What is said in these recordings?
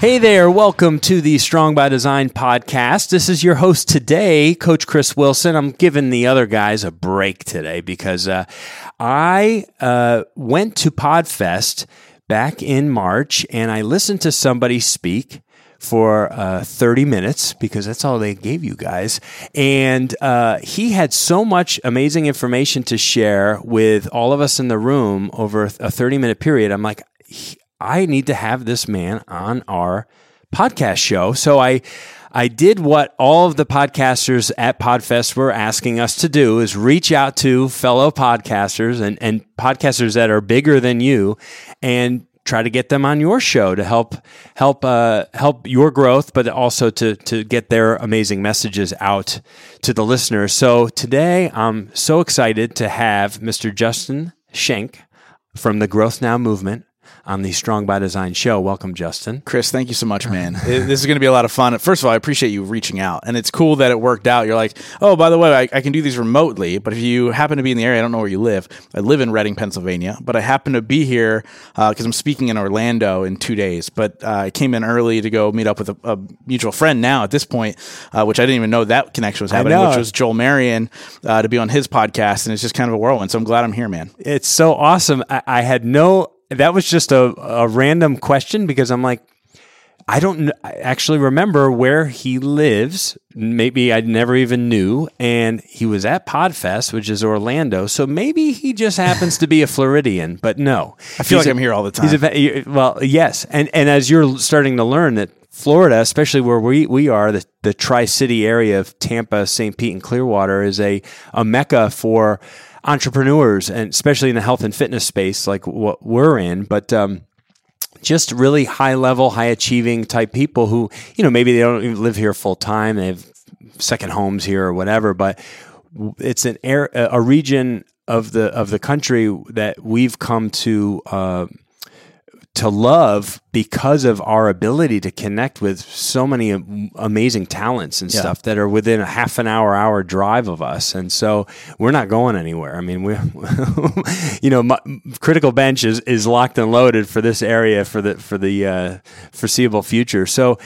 Hey there, welcome to the Strong by Design podcast. This is your host today, Coach Chris Wilson. I'm giving the other guys a break today because uh, I uh, went to Podfest back in March and I listened to somebody speak for uh, 30 minutes because that's all they gave you guys. And uh, he had so much amazing information to share with all of us in the room over a 30 minute period. I'm like, I need to have this man on our podcast show. So I I did what all of the podcasters at Podfest were asking us to do is reach out to fellow podcasters and, and podcasters that are bigger than you and try to get them on your show to help help uh, help your growth, but also to to get their amazing messages out to the listeners. So today I'm so excited to have Mr. Justin Schenck from the Growth Now movement on the Strong by Design show. Welcome, Justin. Chris, thank you so much, man. it, this is going to be a lot of fun. First of all, I appreciate you reaching out, and it's cool that it worked out. You're like, oh, by the way, I, I, can do these remotely, but if you happen to be in the area, I don't know where you live. I live in Reading, Pennsylvania, but I happen to be here because uh, I'm speaking in Orlando in two days. But uh, I came in early to go meet up with a, a mutual friend now at this point, uh, which I didn't even know that connection was happening, which was Joel Marion uh, to be on his podcast, and it's just kind of a whirlwind. So I'm glad I'm here, man. It's so awesome. I, I had no that was just a, a random question because I'm like, I don't actually remember where he lives. Maybe I never even knew. And he was at Podfest, which is Orlando. So maybe he just happens to be a Floridian, but no. I feel like i am here all the time. A, well, yes. And, and as you're starting to learn that Florida, especially where we, we are, the, the Tri City area of Tampa, St. Pete, and Clearwater, is a, a mecca for entrepreneurs, and especially in the health and fitness space, like what we're in. But um, just really high level, high achieving type people who, you know, maybe they don't even live here full time. They have second homes here or whatever, but it's an air, a region of the of the country that we've come to uh, to love because of our ability to connect with so many amazing talents and yeah. stuff that are within a half an hour hour drive of us. And so we're not going anywhere. I mean we you know my, critical bench is, is locked and loaded for this area for the for the uh, foreseeable future. So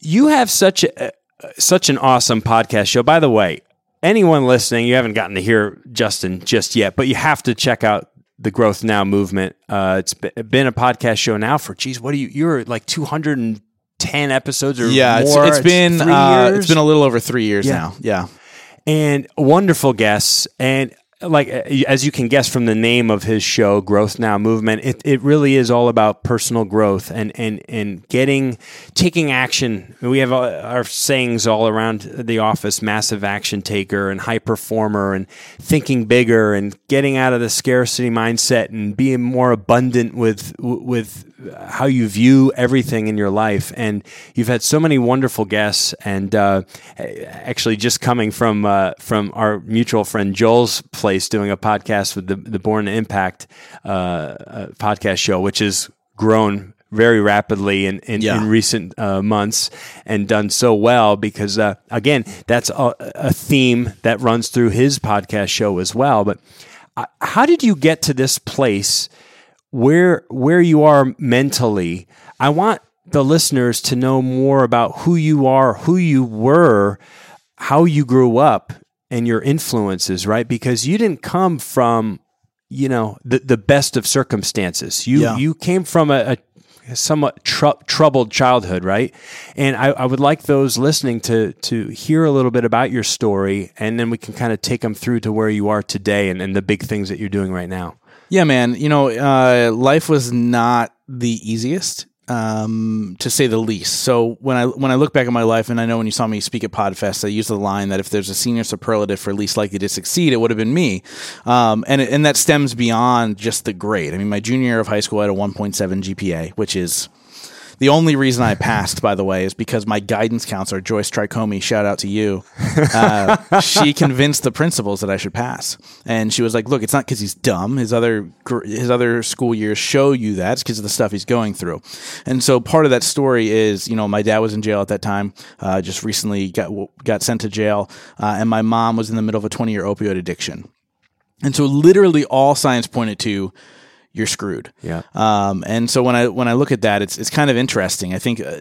you have such a such an awesome podcast show. By the way anyone listening you haven't gotten to hear justin just yet but you have to check out the Growth Now movement. Uh, it's been a podcast show now for, geez, what do you, you're like 210 episodes or yeah, more. it's, it's been, uh, it's been a little over three years yeah. now. Yeah. And wonderful guests. And like uh, as you can guess from the name of his show growth now movement it, it really is all about personal growth and and and getting taking action. We have uh, our sayings all around the office massive action taker and high performer and thinking bigger and getting out of the scarcity mindset and being more abundant with with how you view everything in your life. And you've had so many wonderful guests, and uh, actually just coming from uh, from our mutual friend Joel's place, doing a podcast with the the Born Impact uh, uh, podcast show, which has grown very rapidly in, in, yeah. in recent uh, months and done so well because uh, again that's a, a, theme that runs through his podcast show as well but how did you get to this place where where you are mentally. I want the listeners to know more about who you are, who you were, how you grew up, and your influences, right? Because you didn't come from, you know, the, the best of circumstances. You yeah. you came from a, a somewhat tr- troubled childhood, right? And I, I, would like those listening to to hear a little bit about your story, and then we can kind of take them through to where you are today and, and the big things that you're doing right now. Yeah, man. You know, uh, life was not the easiest, um, to say the least. So when I when I look back at my life, and I know when you saw me speak at Podfest, I used the line that if there's a senior superlative for least likely to succeed, it would have been me. Um, and and that stems beyond just the grade. I mean, my junior year of high school, I had a 1.7 GPA, which is The only reason I passed, by the way, is because my guidance counselor, Joyce Tricomi, shout out to you. Uh, she convinced the principals that I should pass, and she was like, "Look, it's not because he's dumb. His other his other school years show you that it's because of the stuff he's going through." And so part of that story is, you know, my dad was in jail at that time, uh, just recently got got sent to jail, uh, and my mom was in the middle of a twenty year opioid addiction. And so literally all science pointed to you're screwed. Yeah. Um, and so when I when I look at that, it's it's kind of interesting. I think uh,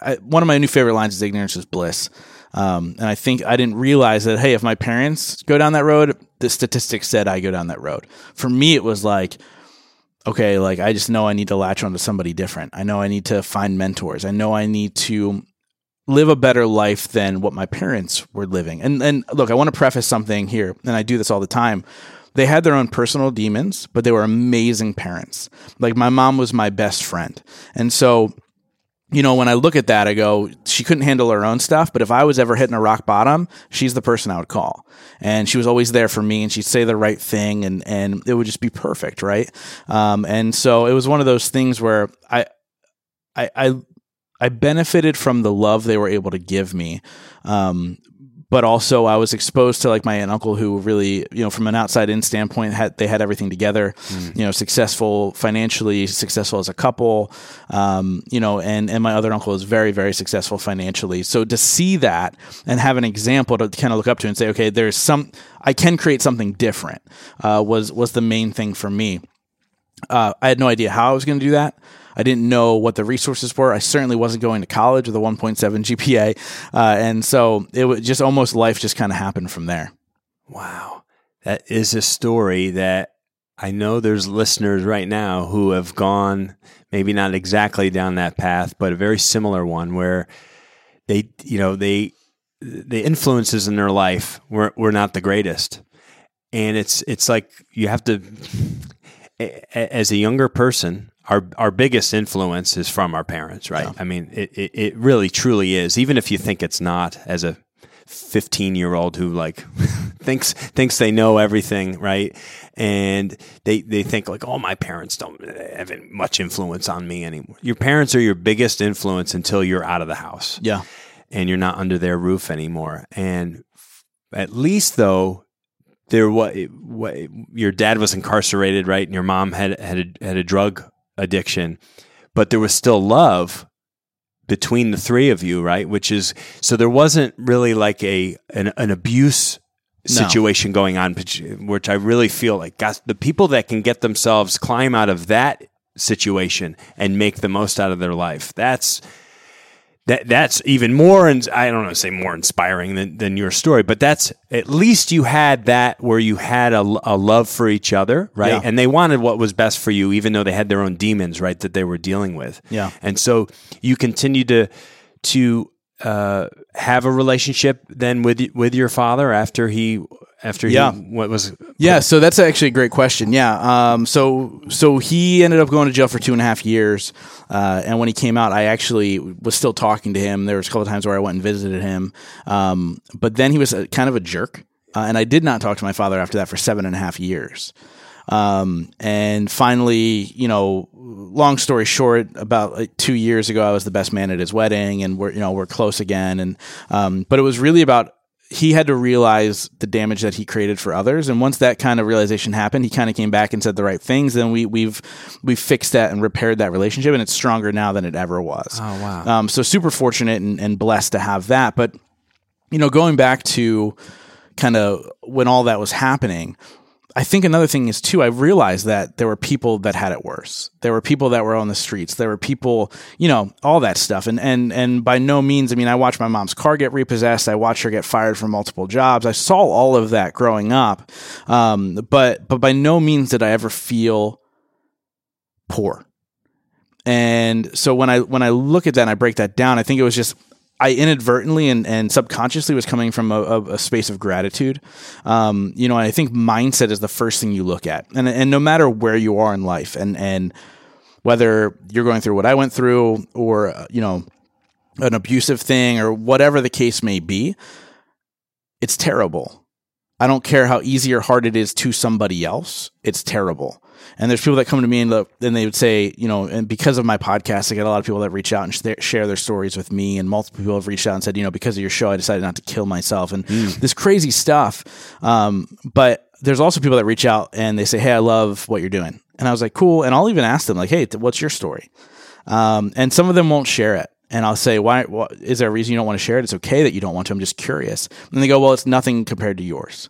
I, one of my new favorite lines is ignorance is bliss. Um, and I think I didn't realize that hey, if my parents go down that road, the statistics said I go down that road. For me, it was like okay, like I just know I need to latch onto somebody different. I know I need to find mentors. I know I need to live a better life than what my parents were living. And and look, I want to preface something here, and I do this all the time. They had their own personal demons, but they were amazing parents. Like my mom was my best friend. And so you know, when I look at that, I go, she couldn't handle her own stuff, but if I was ever hitting a rock bottom, she's the person I would call. And she was always there for me and she'd say the right thing and, and it would just be perfect. Right. Um, and so it was one of those things where I, I, I I benefited from the love they were able to give me. Um, but also I was exposed to like my aunt and uncle who really, you know, from an outside in standpoint, had they had everything together, mm. you know, successful financially, successful as a couple, um, you know, and and my other uncle is very very successful financially. So to see that and have an example to kind of look up to and say, okay, there's some I can create something different uh, was was the main thing for me. Uh, I had no idea how I was going to do that. I didn't know what the resources were. I certainly wasn't going to college with a 1.7 GPA. Uh, and so it was just almost life just kind of happened from there. Wow. That is a story that I know there's listeners right now who have gone maybe not exactly down that path, but a very similar one where they, you know, they, the influences in their life were, were not the greatest. And it's, it's like you have to, as a younger person, our our biggest influence is from our parents, right? Yeah. I mean, it, it, it really truly is. Even if you think it's not, as a 15 year old who like thinks thinks they know everything, right? And they they think like, oh, my parents don't have much influence on me anymore. Your parents are your biggest influence until you're out of the house, yeah, and you're not under their roof anymore. And at least though, there what, what your dad was incarcerated, right? And your mom had had a, had a drug addiction, but there was still love between the three of you, right? Which is so there wasn't really like a an, an abuse situation no. going on, which I really feel like gosh, the people that can get themselves climb out of that situation and make the most out of their life. That's that that's even more and I don't know say more inspiring than, than your story, but that's at least you had that where you had a, a love for each other, right? Yeah. And they wanted what was best for you, even though they had their own demons, right, that they were dealing with. Yeah. And so you continue to to uh, have a relationship then with with your father after he after yeah. He, what was yeah so that's actually a great question. Yeah um, so so he ended up going to jail for two and a half years uh, and when he came out I actually was still talking to him. There was a couple times where I went and visited him um, but then he was a, kind of a jerk uh, and I did not talk to my father after that for seven and a half years um, and finally, you know, long story short, about like two years ago, I was the best man at his wedding, and we're you know we're close again. And um, but it was really about he had to realize the damage that he created for others. And once that kind of realization happened, he kind of came back and said the right things. Then we, we've we've fixed that and repaired that relationship, and it's stronger now than it ever was. Oh wow! Um, so super fortunate and, and blessed to have that. But you know, going back to kind of when all that was happening, I think another thing is too, I realized that there were people that had it worse. There were people that were on the streets. There were people, you know, all that stuff. And, and, and by no means, I mean, I watched my mom's car get repossessed. I watched her get fired from multiple jobs. I saw all of that growing up. Um, but, but by no means did I ever feel poor. And so when I, when I look at that and I break that down, I think it was just I inadvertently and, and subconsciously was coming from a, a, a space of gratitude. Um, you know, I think mindset is the first thing you look at, and and no matter where you are in life, and and whether you're going through what I went through, or you know, an abusive thing, or whatever the case may be, it's terrible. I don't care how easy or hard it is to somebody else. It's terrible. And there's people that come to me and, look, and they would say, you know, and because of my podcast, I get a lot of people that reach out and sh- share their stories with me. And multiple people have reached out and said, you know, because of your show, I decided not to kill myself and Mm. this crazy stuff. Um, but there's also people that reach out and they say, hey, I love what you're doing. And I was like, cool. And I'll even ask them, like, hey, t- what's your story? Um, and some of them won't share it. And I'll say, why, why? Is there a reason you don't want to share it? It's okay that you don't want to. I'm just curious. And they go, well, it's nothing compared to yours.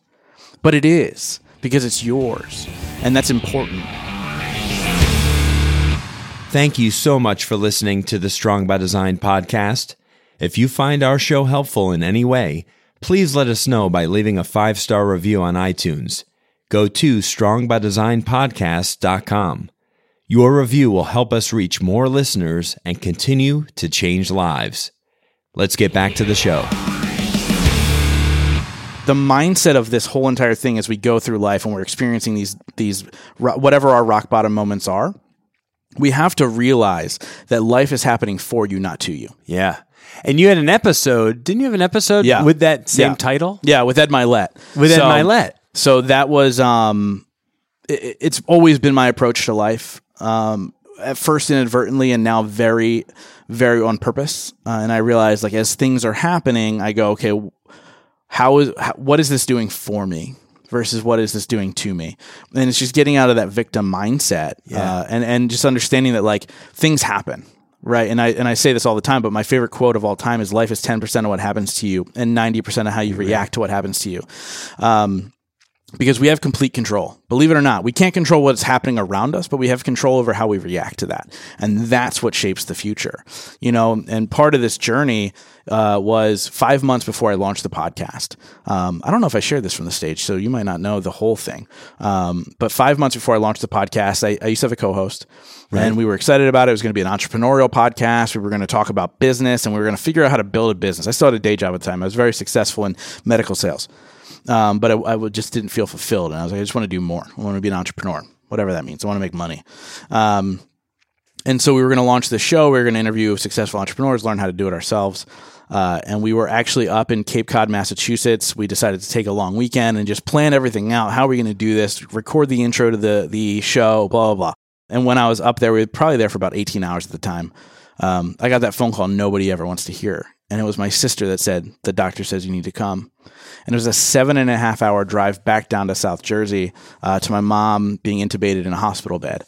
But it is because it's yours. And that's important. Thank you so much for listening to the Strong by Design podcast. If you find our show helpful in any way, please let us know by leaving a five star review on iTunes. Go to strongbydesignpodcast.com. Your review will help us reach more listeners and continue to change lives. Let's get back to the show. The mindset of this whole entire thing as we go through life and we're experiencing these these whatever our rock bottom moments are we have to realize that life is happening for you not to you Yeah. And you had an episode, didn't you have an episode Yeah. with that same Yeah. title? yeah with Ed Mylett With Ed So- Mylett. so that was um it, it's always been my approach to life um at first inadvertently and now very very on purpose uh, and i realized like as things are happening i go okay how is how, what is this doing for me versus what is this doing to me? And it's just getting out of that victim mindset uh, and and just understanding that like things happen right? And i and i say this all the time but my favorite quote of all time is life is 10% of what happens to you and 90% of how you react to what happens to you. Um, because we have complete control. Believe it or not, we can't control what's happening around us, but we have control over how we react to that. And that's what shapes the future. You know, and part of this journey uh, was five months before I launched the podcast. Um, I don't know if I shared this from the stage, so you might not know the whole thing. Um, but five months before I launched the podcast, I, I used to have a co host. And we were excited about it. It was going to be an entrepreneurial podcast. We were going to talk about business and we were going to figure out how to build a business. I still had a day job at the time. I was very successful in medical sales um, but I, I just didn't feel fulfilled. And I was like, I just want to do more. I want to be an entrepreneur, whatever that means. I want to make money. Um, and so we were going to launch the show. We were going to interview successful entrepreneurs, learn how to do it ourselves. Uh, and we were actually up in Cape Cod, Massachusetts. We decided to take a long weekend and just plan everything out. How are we going to do this? Record the intro to the the show, blah blah blah. And when I was up there, we were probably there for about 18 hours at the time. Um, I got that phone call nobody ever wants to hear. And it was my sister that said, The doctor says you need to come. And it was a seven and a half hour drive back down to South Jersey uh, to my mom being intubated in a hospital bed.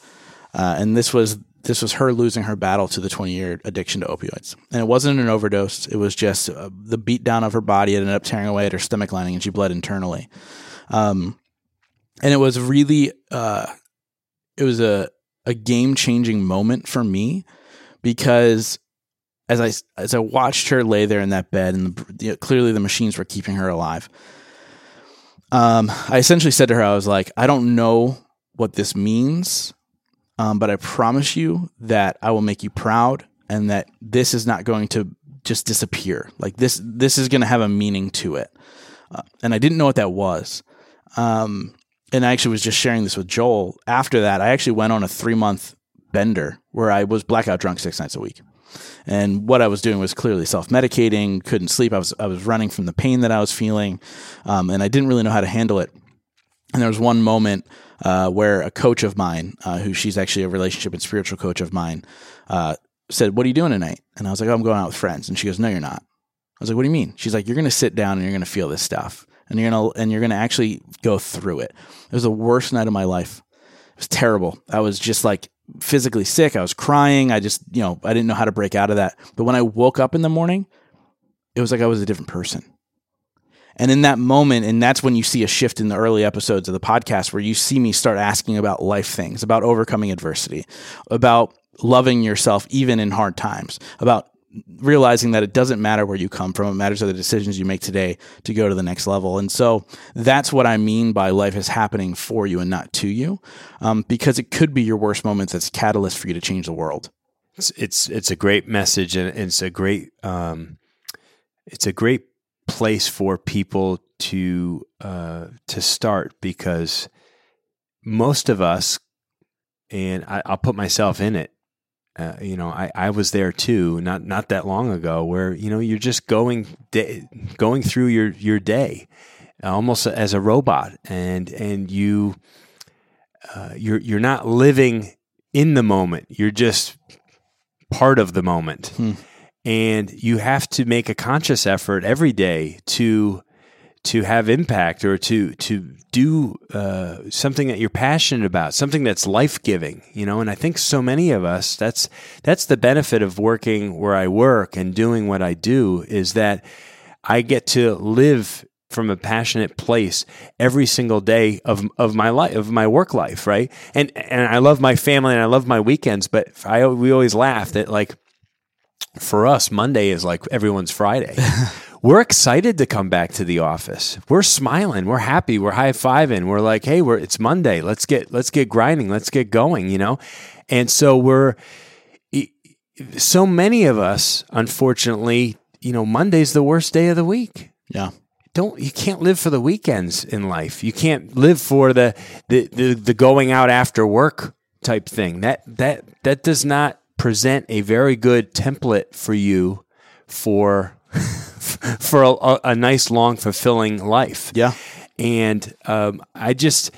Uh, and this was this was her losing her battle to the 20 year addiction to opioids. And it wasn't an overdose. It was just uh, the beat down of her body. It ended up tearing away at her stomach lining and she bled internally. Um, and it was really, uh, it was a, a game changing moment for me because as I as I watched her lay there in that bed and the, you know, clearly the machines were keeping her alive. Um, I essentially said to her, I was like, I don't know what this means, um, but I promise you that I will make you proud and that this is not going to just disappear. Like this, this is going to have a meaning to it. Uh, and I didn't know what that was. Um, and I actually was just sharing this with Joel. After that, I actually went on a three month bender where I was blackout drunk six nights a week. And what I was doing was clearly self medicating, couldn't sleep. I was, I was running from the pain that I was feeling. Um, and I didn't really know how to handle it. And there was one moment uh, where a coach of mine, uh, who she's actually a relationship and spiritual coach of mine, uh, said, What are you doing tonight? And I was like, oh, I'm going out with friends. And she goes, No, you're not. I was like, What do you mean? She's like, You're going to sit down and you're going to feel this stuff. And you're to, and you're going to actually go through it. It was the worst night of my life. It was terrible. I was just like physically sick. I was crying. I just, you know, I didn't know how to break out of that. But when I woke up in the morning, it was like I was a different person. And in that moment, and that's when you see a shift in the early episodes of the podcast where you see me start asking about life things, about overcoming adversity, about loving yourself even in hard times, about realizing that it doesn't matter where you come from. It matters are the decisions you make today to go to the next level. And so that's what I mean by life is happening for you and not to you, um, because it could be your worst moments that's catalyst for you to change the world. It's it's, it's a great message and it's a great um, it's a great place for people to uh, to start because most of us and I, I'll put myself in it. Uh, you know, I, I was there too, not not that long ago, where you know you're just going day, going through your your day, almost as a robot, and and you uh, you're you're not living in the moment. You're just part of the moment, Hmm. and you have to make a conscious effort every day to to have impact or to to do uh, something that you're passionate about, something that's life giving. You know, and I think so many of us that's that's the benefit of working where I work and doing what I do is that I get to live from a passionate place every single day of of my life of my work life, right? And and I love my family and I love my weekends, but I we always laugh that like for us Monday is like everyone's Friday. we're excited to come back to the office. We're smiling, we're happy, we're high-fiving. We're like, "Hey, we're it's Monday. Let's get let's get grinding, let's get going," you know? And so we're so many of us unfortunately, you know, Monday's the worst day of the week Yeah. don't you can't live for the weekends in life. You can't live for the the the, the going out after work type thing. That that that does not present a very good template for you for for a, a nice long fulfilling life. Yeah. And um, I just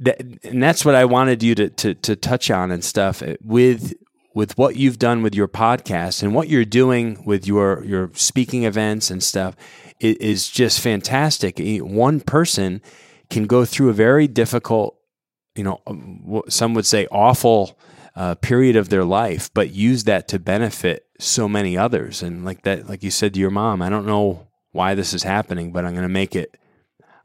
that, and that's what I wanted you to, to to touch on and stuff with with what you've done with your podcast and what you're doing with your your speaking events and stuff is just fantastic. E- One person can go through a very difficult, you know, um, some would say awful uh, period of their life, but use that to benefit so many others. And like that, like you said to your mom, I don't know why this is happening, but I'm going to make it.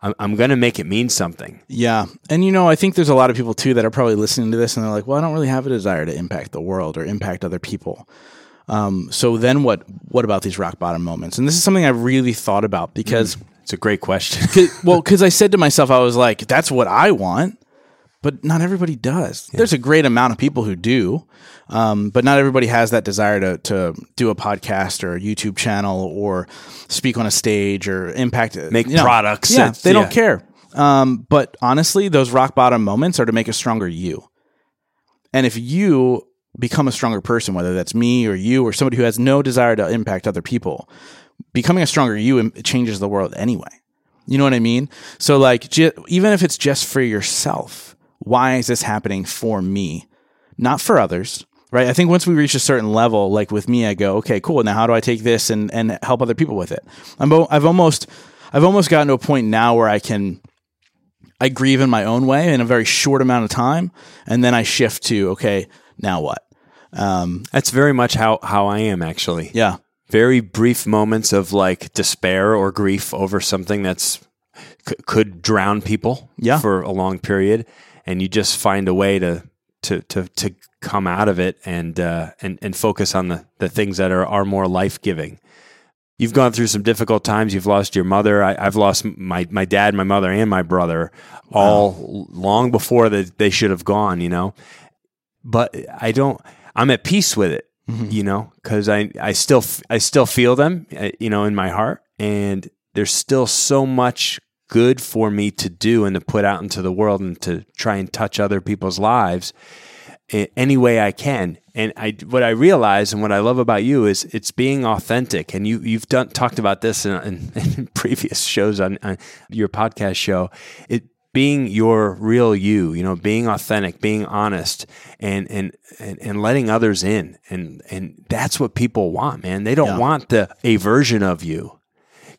I'm, I'm going to make it mean something. Yeah. And you know, I think there's a lot of people too that are probably listening to this and they're like, well, I don't really have a desire to impact the world or impact other people. Um, so then what what about these rock bottom moments? And this is something I really thought about because It's a great question. 'cause- well, because I said to myself, I was like, that's what I want, but not everybody does. There's a great amount of people who do, um, but not everybody has that desire to to do a podcast or a YouTube channel or speak on a stage or impact Make you know, products. Yeah, It's- they yeah. don't care. Um, but honestly, those rock bottom moments are to make a stronger you. And if you become a stronger person, whether that's me or you or somebody who has no desire to impact other people, becoming a stronger you changes the world anyway. You know what I mean? So, like, ju- even if it's just for yourself, why is this happening for me, not for others? Right. I think once we reach a certain level, like with me, I go, okay, cool. Now, how do I take this and, and help other people with it? I'm, I've almost, I've almost gotten to a point now where I can, I grieve in my own way in a very short amount of time, and then I shift to, okay, now what? Um, That's very much how, how I am actually. yeah, Very brief moments of like despair or grief over something that's c- could drown people Yeah. for a long period, and you just find a way to to to, to come out of it and uh, and and focus on the the things that are are more life giving. You've gone through some difficult times. You've lost your mother. I, I've lost my my dad, my mother, and my brother all long before that they should have gone. You know, but I don't. I'm at peace with it, you know, because I I still I still feel them, uh, you know, in my heart, and there's still so much good for me to do and to put out into the world and to try and touch other people's lives any way I can. And I, what I realize and what I love about you is it's being authentic. And you, you've done talked about this in, in, in previous shows on, on your podcast show. It being your real you, you know, being authentic, being honest, and and and, and letting others in, and and that's what people want, man. They don't Yeah. want the a version of you.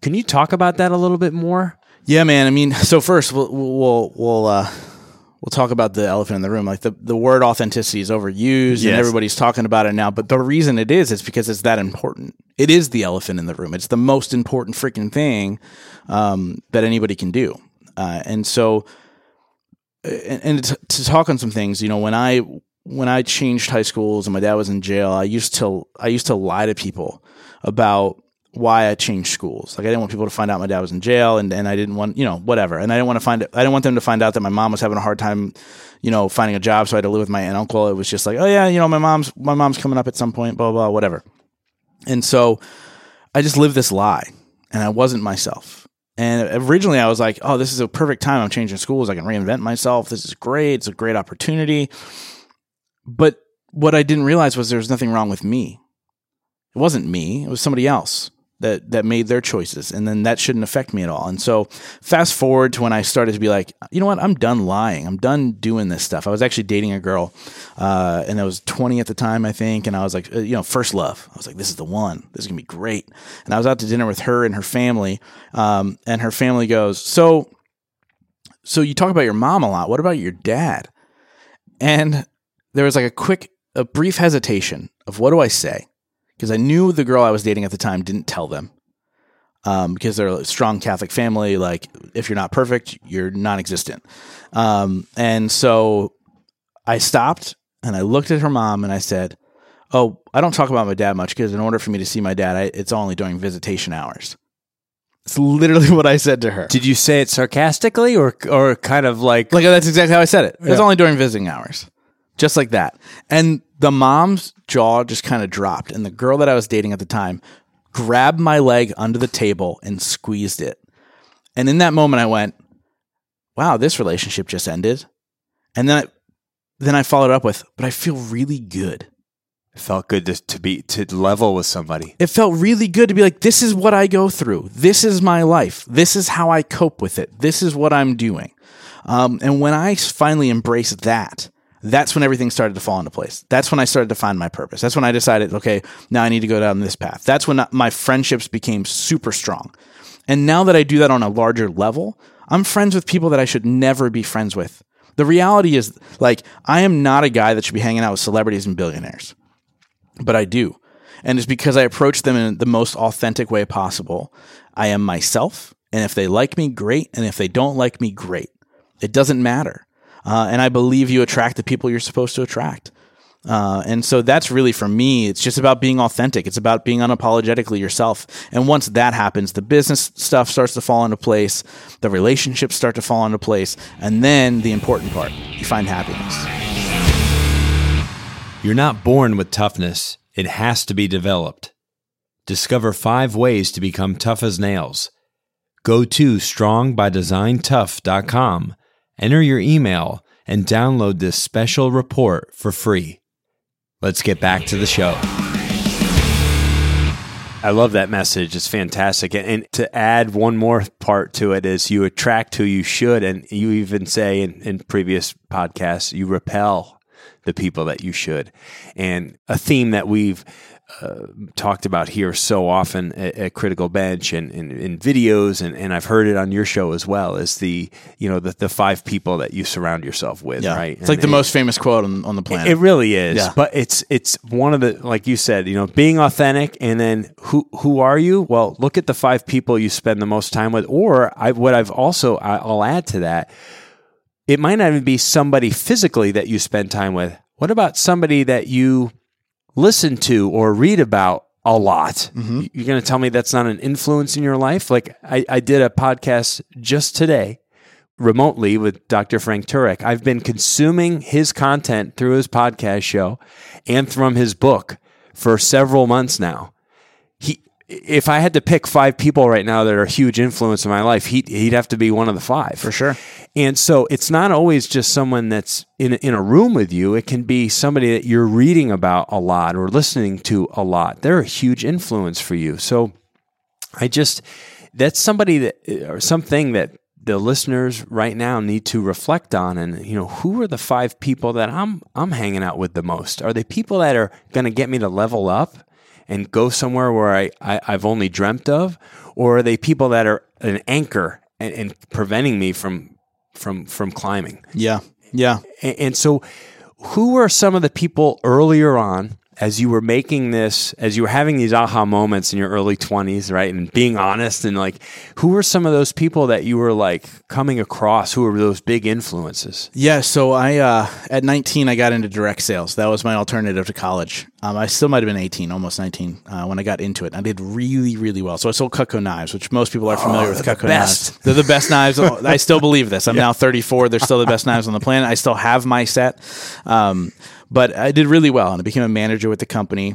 Can you talk about that a little bit more? Yeah, man. I mean, so first we'll we'll we'll uh, we'll talk about the elephant in the room. Like the the word authenticity is overused, and everybody's talking about it now. But the reason it is, is because it's that important. It is the elephant in the room. It's the most important freaking thing um, that anybody can do. Uh, and so, and, and to, to talk on some things, you know, when I when I changed high schools and my dad was in jail, I used to I used to lie to people about why I changed schools. Like I didn't want people to find out my dad was in jail and, and I didn't want, you know, whatever. And I didn't want to find I didn't want them to find out that my mom was having a hard time, you know, finding a job. So I had to live with my aunt and uncle. It was just like, oh yeah, you know, my mom's my mom's coming up at some point, blah, blah, whatever. And so I just lived this lie and I wasn't myself. And originally I was like, oh, this is a perfect time. I'm changing schools. I can reinvent myself. This is great. It's a great opportunity. But what I didn't realize was there was nothing wrong with me. It wasn't me. It was somebody else. That that made their choices and then that shouldn't affect me at all. And so fast forward to when i started to be like you know what? I'm done lying. I'm done doing this stuff. I was actually dating a girl uh, and i was 20 at the time i think and i was like uh, you know first love. I was like this is the one. This is gonna be great. And i was out to dinner with her and her family um, and her family goes so so you talk about your mom a lot. What about your dad? And there was like a quick a brief hesitation of what do i say because I knew the girl I was dating at the time didn't tell them um, because they're a strong Catholic family. Like, if you're not perfect, you're non existent. Um, and so I stopped and I looked at her mom and I said, Oh, I don't talk about my dad much because in order for me to see my dad, I, it's only during visitation hours. It's literally what I said to her. Did you say it sarcastically or or kind of like like that's exactly how I said it. It's only during visiting hours just like that. And the mom's jaw just kind of dropped. And the girl that I was dating at the time grabbed my leg under the table and squeezed it. And in that moment, I went, wow, this relationship just ended. And then I, then I followed up with, but I feel really good. It felt good to, to be to level with somebody. It felt really good to be like, this is what I go through. This is my life. This is how I cope with it. This is what I'm doing. Um, and when I finally embraced that, that's when everything started to fall into place. That's when I started to find my purpose. That's when I decided, okay, now I need to go down this path. That's when my friendships became super strong. And now that I do that on a larger level, I'm friends with people that I should never be friends with. The reality is, like, I am not a guy that should be hanging out with celebrities and billionaires, but I do. And it's because I approach them in the most authentic way possible. I am myself. And if they like me, great. And if they don't like me, great. It doesn't matter. Uh, and I believe you attract the people you're supposed to attract. Uh, and so that's really for me, it's just about being authentic. It's about being unapologetically yourself. And once that happens, the business stuff starts to fall into place, the relationships start to fall into place, and then the important part, you find happiness. You're not born with toughness, it has to be developed. Discover five ways to become tough as nails. Go to strongbydesigntough.com enter your email, and download this special report for free. Let's get back to the show. I love that message. It's fantastic. And, to add one more part to it is you attract who you should. And you even say in, in previous podcasts, you repel the people that you should. And a theme that we've uh, talked about here so often at, at Critical Bench and in videos, and, and I've heard it on your show as well. Is the you know the, the five people that you surround yourself with, yeah. right? It's and like the it, most famous quote on, on the planet. It really is, yeah. but it's it's one of the like you said, you know, being authentic, and then who who are you? Well, look at the five people you spend the most time with, or I, what I've also I'll add to that. It might not even be somebody physically that you spend time with. What about somebody that you listen to or read about a lot. Mm-hmm. You're going to tell me that's not an influence in your life? Like, I, I did a podcast just today remotely with Dr. Frank Turek. I've been consuming his content through his podcast show and from his book for several months now if I had to pick five people right now that are a huge influence in my life, he'd, he'd have to be one of the five. For sure. And so it's not always just someone that's in, in a room with you. It can be somebody that you're reading about a lot or listening to a lot. They're a huge influence for you. So I just, that's somebody that, uh, or something that the listeners right now need to reflect on and you know who are the five people that I'm I'm hanging out with the most are they people that are going to get me to level up and go somewhere where I, I, have only dreamt of? Or are they people that are an anchor and, and preventing me from from from climbing? Yeah. Yeah. And, and so who are some of the people earlier on as you were making this, as you were having these aha moments in your early 20s, right? And being honest and like, who were some of those people that you were like coming across? Who were those big influences? Yeah. So I, uh, at 19, I got into direct sales. That was my alternative to college. Um, I still might have been 18, almost 19, uh, when I got into it. I did really, really well. So I sold Cutco knives, which most people are familiar oh, with Cutco knives. They're the best knives. I still believe this. I'm yeah. now 34. They're still the best knives on the planet. I still have my set. Um, but I did really well and I became a manager with the company.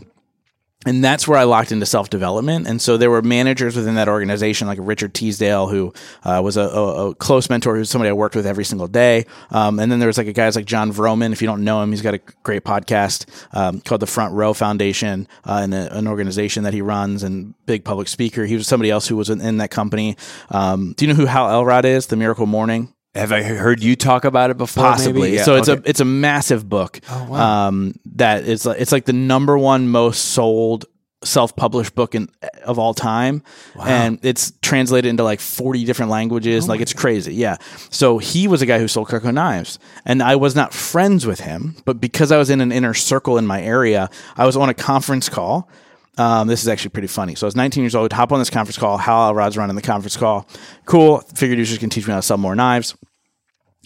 and that's where I locked into self development. And so there were managers within that organization, like Richard Teasdale, who uh, was a, a, a, close mentor, who's somebody I worked with every single day. Um, and then there was like a guys like John Vroman. If you don't know him, he's got a great podcast um, called the Front Row Foundation, uh, and a, an organization that he runs, and big public speaker. He was somebody else who was in, in that company. Um, do you know who Hal Elrod is? The Miracle Morning. Have I heard you talk about it before? Possibly. Yeah, so it's okay. a it's a massive book. Oh, wow. Um, that is it's like the number one most sold self-published book in, of all time wow. and it's translated into like 40 different languages oh like it's God. crazy yeah so he was a guy who sold Cutco knives and I was not friends with him but because I was in an inner circle in my area I was on a conference call um, this is actually pretty funny. So I was 19 years old, hop on this conference call. Hal Elrod's running the conference call. Cool. Figured was just teach me how to sell more knives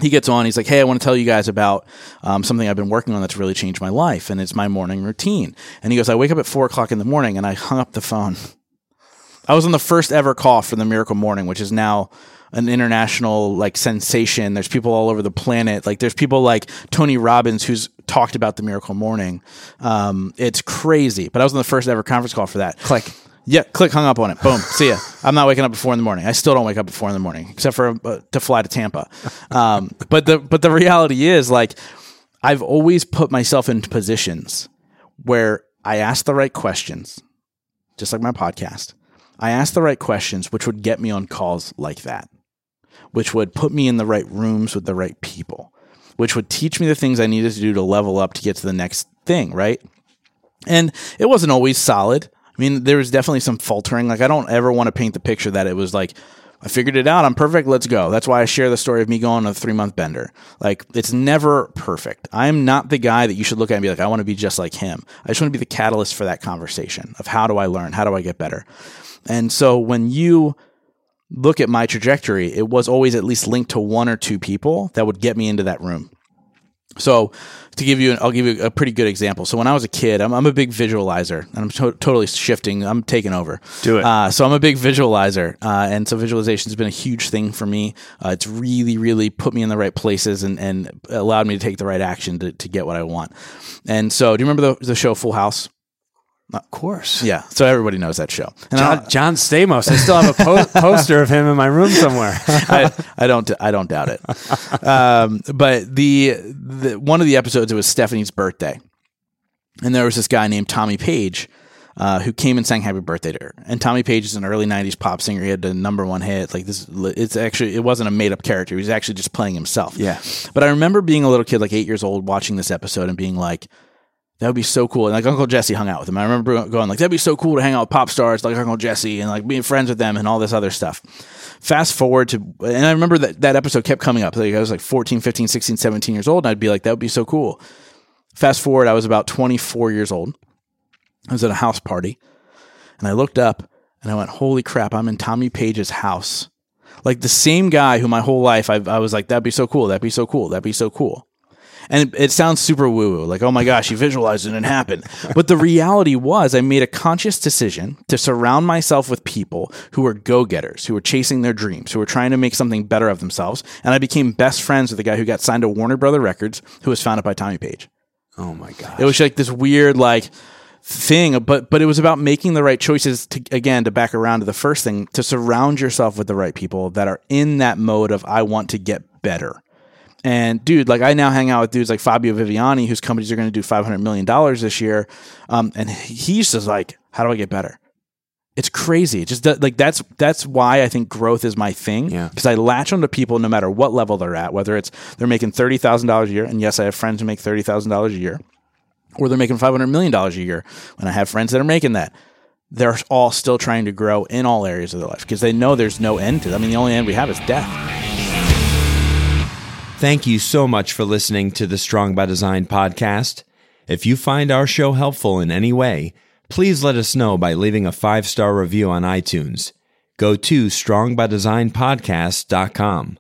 he gets on. He's like, "Hey, I want to tell you guys about um, something I've been working on that's really changed my life, and it's my morning routine." And he goes, "I wake up at four o'clock in the morning, and I hung up the phone. I was on the first ever call for the Miracle Morning, which is now an international like sensation. There's people all over the planet. Like there's people like Tony Robbins who's talked about the Miracle Morning. Um, it's crazy. But I was on the first ever conference call for that. Click. Yeah, click, hung up on it. Boom, see ya. I'm not waking up at four in the morning. I still don't wake up at four in the morning, except for uh, to fly to Tampa. Um, but the but the reality is, like, I've always put myself into positions where I ask the right questions, just like my podcast. I ask the right questions, which would get me on calls like that, which would put me in the right rooms with the right people, which would teach me the things I needed to do to level up to get to the next thing, right? And it wasn't always solid. I mean, there was definitely some faltering. Like, I don't ever want to paint the picture that it was like, I figured it out. I'm perfect. Let's go. That's why I share the story of me going on a three month bender. Like, it's never perfect. I am not the guy that you should look at and be like, I want to be just like him. I just want to be the catalyst for that conversation of how do I learn? How do I get better? And so when you look at my trajectory, it was always at least linked to one or two people that would get me into that room. So to give you, I'll give you a pretty good example. So when I was a kid, I'm, I'm a big visualizer, and I'm to- totally shifting. I'm taking over. Do it. Uh, so I'm a big visualizer, uh, and so visualization has been a huge thing for me. Uh, it's really, really put me in the right places and, and allowed me to take the right action to, to get what I want. And so, do you remember the, the show Full House? Of course. Yeah. So everybody knows that show. And John, John Stamos. I still have a po- poster of him in my room somewhere. I, I, don't. I don't doubt it. Um, but the, the one of the episodes it was Stephanie's birthday, and there was this guy named Tommy Page. Uh, who came and sang "Happy Birthday" to her? And Tommy Page is an early '90s pop singer. He had the number one hit. Like this, it's actually it wasn't a made up character. He was actually just playing himself. Yeah. But I remember being a little kid, like eight years old, watching this episode and being like, that would be so cool. And like Uncle Jesse hung out with him. I remember going like, that'd be so cool to hang out with pop stars like Uncle Jesse and like being friends with them and all this other stuff. Fast forward to, and I remember that that episode kept coming up. Like I was like 14, 15, 16, 17 years old. And I'd be like, that would be so cool. Fast forward, I was about 24 years old. I was at a house party and I looked up and I went, holy crap, I'm in Tommy Page's house. Like the same guy who my whole life I, I was like, that'd be so cool. That'd be so cool. That'd be so cool. And it, it sounds super woo woo, like, oh my gosh, you visualized it and it happened. But the reality was, I made a conscious decision to surround myself with people who were go getters, who were chasing their dreams, who were trying to make something better of themselves. And I became best friends with the guy who got signed to Warner Brother Records, who was founded by Tommy Page. Oh my god! It was like this weird, like, thing but but it was about making the right choices to again to back around to the first thing to surround yourself with the right people that are in that mode of I want to get better and dude, like I now hang out with dudes like Fabio Viviani, whose companies are going to do five hundred million dollars this year, um, and he's just like, how do I get better? It's crazy. It just like that's that's why I think growth is my thing. Yeah. Because I latch onto people no matter what level they're at, whether it's they're making thirty thousand dollars a year, and yes, I have friends who make thirty thousand dollars a year, or they're making five hundred million dollars a year, and I have friends that are making that. They're all still trying to grow in all areas of their life because they know there's no end to. It. I mean, the only end we have is death. Thank you so much for listening to the Strong by Design podcast. If you find our show helpful in any way, please let us know by leaving a five star review on iTunes. Go to strongbydesignpodcast.com.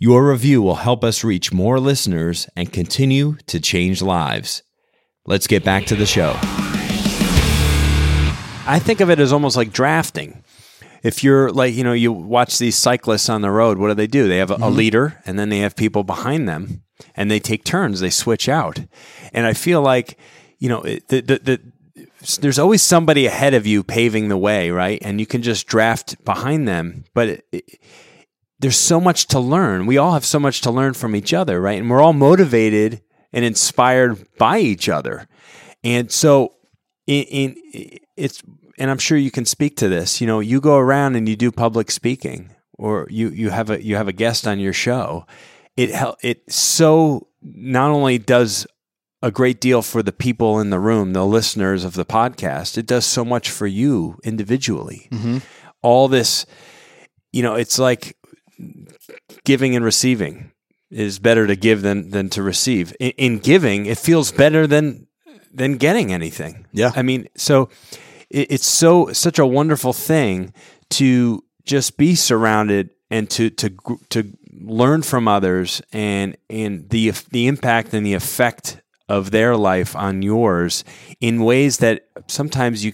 Your review will help us reach more listeners and continue to change lives. Let's get back to the show. I think of it as almost like drafting if you're like you know you watch these cyclists on the road what do they do they have a, mm-hmm. a, leader and then they have people behind them and they take turns they switch out and i feel like you know the, the, the there's always somebody ahead of you paving the way, right? And you can just draft behind them. But it, it, there's so much to learn. We all have so much to learn from each other, right? And we're all motivated and inspired by each other. And so, in, in it's and I'm sure you can speak to this. You know, you go around and you do public speaking, or you you have a you have a guest on your show. It it so not only does a great deal for the people in the room, the listeners of the podcast. It does so much for you individually. Mm-hmm. All this, you know, it's like giving and receiving is better to give than than to receive. In, in giving, it feels better than than getting anything. Yeah, I mean, so it, it's so such a wonderful thing to just be surrounded and to to to learn from others and and the the impact and the effect of their life on yours in ways that sometimes you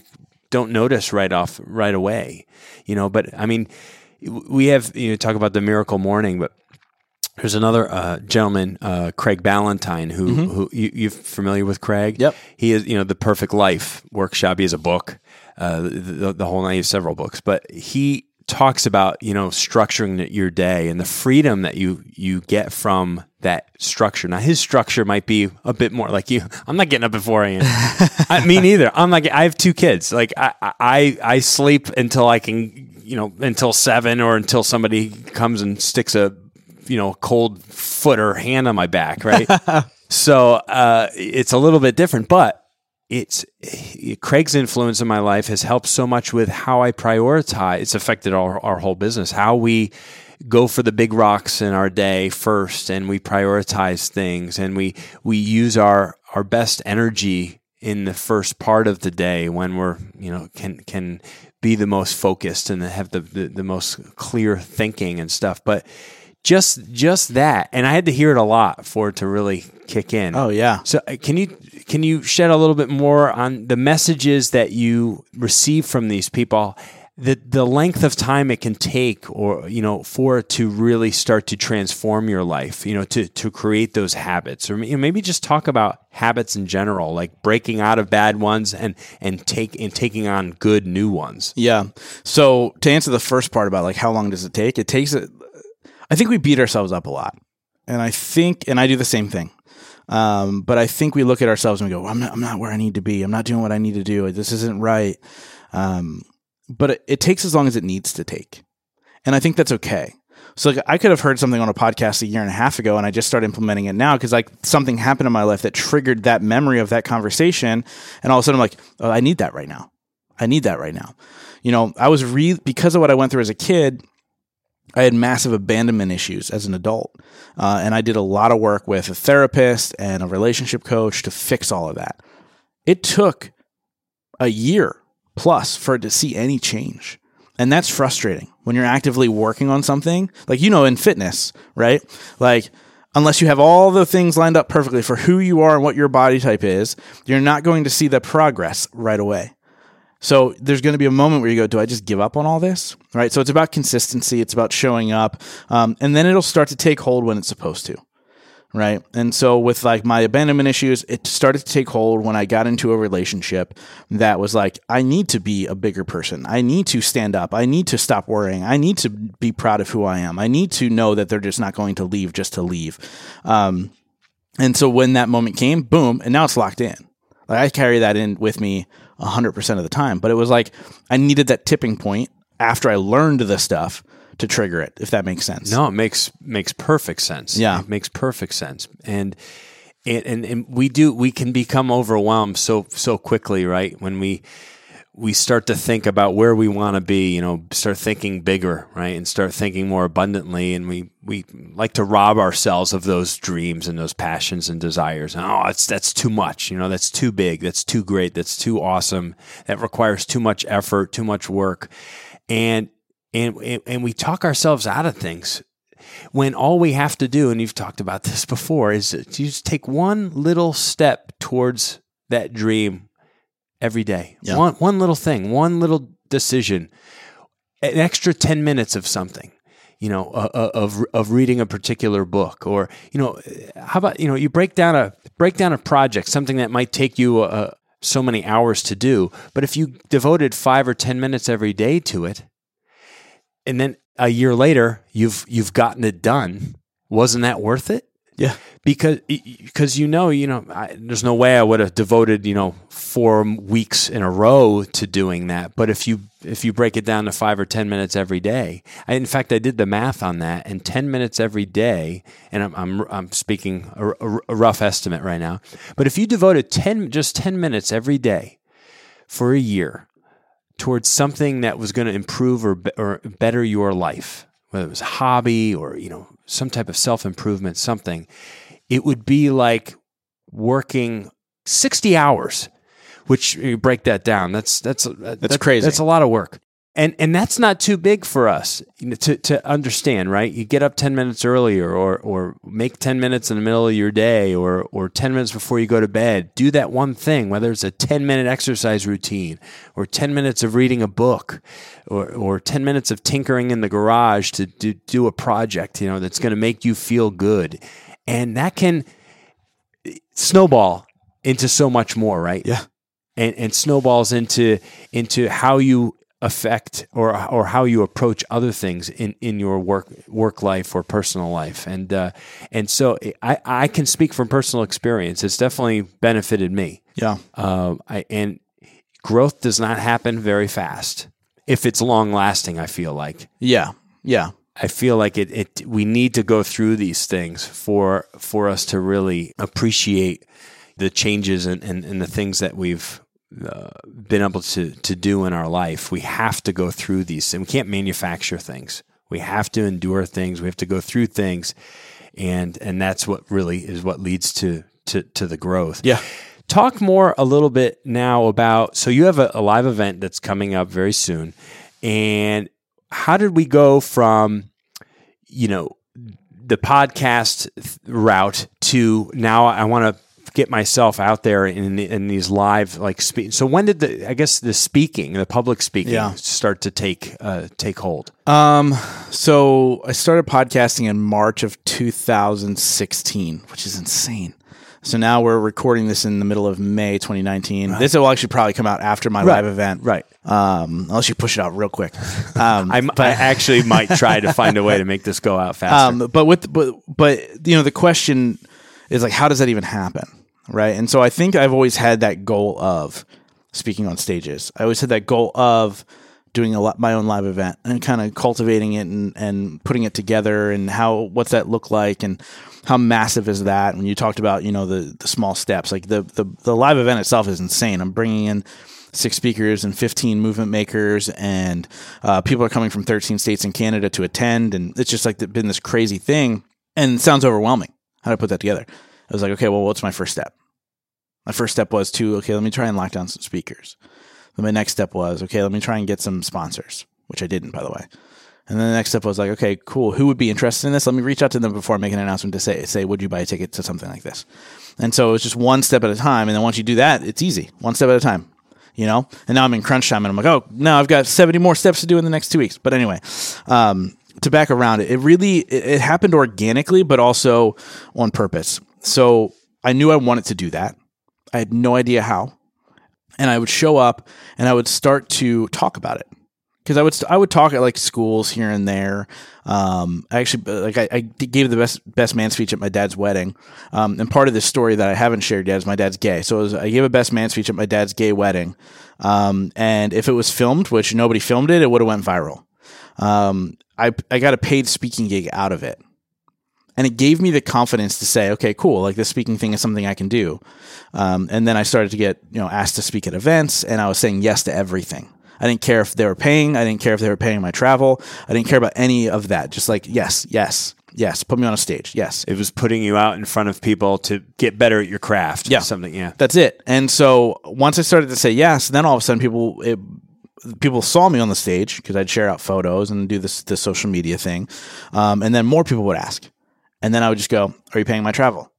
don't notice right off right away you know but i mean we have you know talk about the miracle morning but there's another uh, gentleman, uh, Craig Ballantyne, who mm-hmm. who you, you familiar with Craig? Yep. He is you know the Perfect Life workshop. He has a book, uh, the, the whole night. He has several books, but he talks about you know structuring your day and the freedom that you you get from that structure. Now his structure might be a bit more like you. I'm not getting up at 4 a.m. I, me neither. I'm like I have two kids. Like I, I I sleep until I can you know until seven or until somebody comes and sticks a you know cold foot or hand on my back. Right. so uh, it's a little bit different, but it's Craig's influence in my life has helped so much with how I prioritize. It's affected our, our whole business, how we go for the big rocks in our day first, and we prioritize things, and we we use our our best energy in the first part of the day when we're you know can can be the most focused and have the, the, the most clear thinking and stuff, but just just that. And i had to hear it a lot for it to really kick in. Oh yeah. So uh, can you can you shed a little bit more on the messages that you receive from these people? The the length of time it can take or you know for it to really start to transform your life you know to to create those habits. Or maybe just talk about habits in general like breaking out of bad ones and and take and taking on good new ones. Yeah. So to answer the first part about like how long does it take it takes it I think we beat ourselves up a lot. And I think, and I do the same thing. Um, but I think we look at ourselves and we go, well, I'm not, I'm not where I need to be. I'm not doing what I need to do. This isn't right. Um, but it, it, takes as long as it needs to take. And I think that's okay. So like, I could have heard something on a podcast a year and a half ago and I just started implementing it now because like something happened in my life that triggered that memory of that conversation. And all of a sudden I'm like, oh, I need that right now. I need that right now. You know, I was re because of what I went through as a kid, I had massive abandonment issues as an adult. Uh, and I did a lot of work with a therapist and a relationship coach to fix all of that. It took a year plus for it to see any change. And that's frustrating when you're actively working on something. Like, you know, in fitness, right? Like, unless you have all the things lined up perfectly for who you are and what your body type is, you're not going to see the progress right away. So there's going to be a moment where you go, do I just give up on all this? Right. So it's about consistency. It's about showing up. Um, and then it'll start to take hold when it's supposed to. Right. And so with like my abandonment issues, it started to take hold when I got into a relationship that was like, I need to be a bigger person. I need to stand up. I need to stop worrying. I need to be proud of who I am. I need to know that they're just not going to leave just to leave. Um, and so when that moment came, boom, and now it's locked in. Like I carry that in with me 100% of the time. But it was like I needed that tipping point after I learned the stuff to trigger it, if that makes sense. No, it makes makes perfect sense. Yeah. It makes perfect sense. And and, and we do we can become overwhelmed so so quickly, right? When we we start to think about where we want to be, you know, start thinking bigger, right? And start thinking more abundantly. And we, we like to rob ourselves of those dreams and those passions and desires. And, oh, it's, that's too much. You know, that's too big. That's too great. That's too awesome. That requires too much effort, too much work. And, and, and we talk ourselves out of things when all we have to do, and you've talked about this before, is to just take one little step towards that dream every day. Yeah. One one little thing, one little decision, an extra 10 minutes of something. You know, uh, uh, of of reading a particular book, or you know, how about you know, you break down a break down a project, something that might take you a, so many hours to do. But if you devoted five or 10 minutes every day to it, and then a year later, you've, you've gotten it done, wasn't that worth it? Yeah. because because you know you know I, there's no way I would have devoted you know four weeks in a row to doing that. But if you if you break it down to five or ten minutes every day, I, in fact I did the math on that, and ten minutes every day, and I'm I'm, I'm speaking a, a, a rough estimate right now, but if you devoted ten just ten minutes every day for a year towards something that was going to improve or, or better your life, whether it was a hobby or you know some type of self improvement, something, it would be like working sixty hours. Which you break that down. That's that's that's crazy. That's a lot of work, and and that's not too big for us to to understand. Right? You get up ten minutes earlier, or or make ten minutes in the middle of your day, or or ten minutes before you go to bed. Do that one thing, whether it's a ten minute exercise routine, or ten minutes of reading a book, or, or 10 minutes of tinkering in the garage to do, do a project, you know, that's going to make you feel good. And that can snowball into so much more, right? Yeah. And, and snowballs into, into how you affect or, or how you approach other things in, in your work, work life or personal life. And, uh, and so I, I can speak from personal experience. It's definitely benefited me. Yeah. Uh, I, and growth does not happen very fast if it's long lasting, I feel like. Yeah. Yeah. I feel like it, it we need to go through these things for for us to really appreciate the changes and, and, and the things that we've uh, been able to to do in our life. We have to go through these and we can't manufacture things. We have to endure things. We have to go through things. And and that's what really is what leads to to, to the growth. Yeah. Talk more a little bit now about so you have a, a live event that's coming up very soon. And how did we go from, you know, the podcast route to now I want to get myself out there in in these live like speak. So when did the I guess the speaking, the public speaking, Yeah. start to take uh, take hold? Um, so I started podcasting in March of 2016, which is insane. So now we're recording this in the middle of May 2019. This will actually probably come out after my live event, Right. Um, unless you push it out real quick. Um, I, I actually might try to find a way to make this go out faster. Um, but with but but you know the question is like how does that even happen, right? And so I think I've always had that goal of speaking on stages. I always had that goal of doing a lot, my own live event and kind of cultivating it and, and putting it together and how what's that look like and how massive is that? When you talked about you know the the small steps, like the the the live event itself is insane. I'm bringing in six speakers and 15 movement makers and uh, people are coming from 13 states in canada to attend and it's just like been this crazy thing and sounds overwhelming how i put that together i was like okay well what's my first step? My first step was to okay let me try and lock down some speakers. Then my next step was okay let me try and get some sponsors which i didn't by the way. And then the next step was like okay cool who would be interested in this? Let me reach out to them before i make an announcement to say say would you buy a ticket to something like this? And so it was just one step at a time. And then once you do that it's easy. One step at a time you know? And now i'm in crunch time and i'm like oh now i've got 70 more steps to do in the next two weeks. But anyway um, to back around it it really it, it happened organically but also on purpose so i knew i wanted to do that i had no idea how and i would show up and i would start to talk about it because I would I would talk at like schools here and there. Um, I actually like I, I gave the best best man speech at my dad's wedding, um, and part of this story that I haven't shared yet is my dad's gay. So was, I gave a best man speech at my dad's gay wedding, um, and if it was filmed, which nobody filmed it, it would have went viral. Um, I I got a paid speaking gig out of it. And it gave me the confidence to say, okay, cool, like this speaking thing is something I can do. Um, and then I started to get, you know, asked to speak at events and I was saying yes to everything. I didn't care if they were paying. I didn't care if they were paying my travel. I didn't care about any of that. Just like, yes, yes, yes. Put me on a stage. Yes. It was putting you out in front of people to get better at your craft. Yeah. Something. Yeah. That's it. And so once I started to say yes, then all of a sudden people, it, people saw me on the stage because I'd share out photos and do this, the social media thing. Um, and then more people would ask. And then I would just go, Are you paying my travel?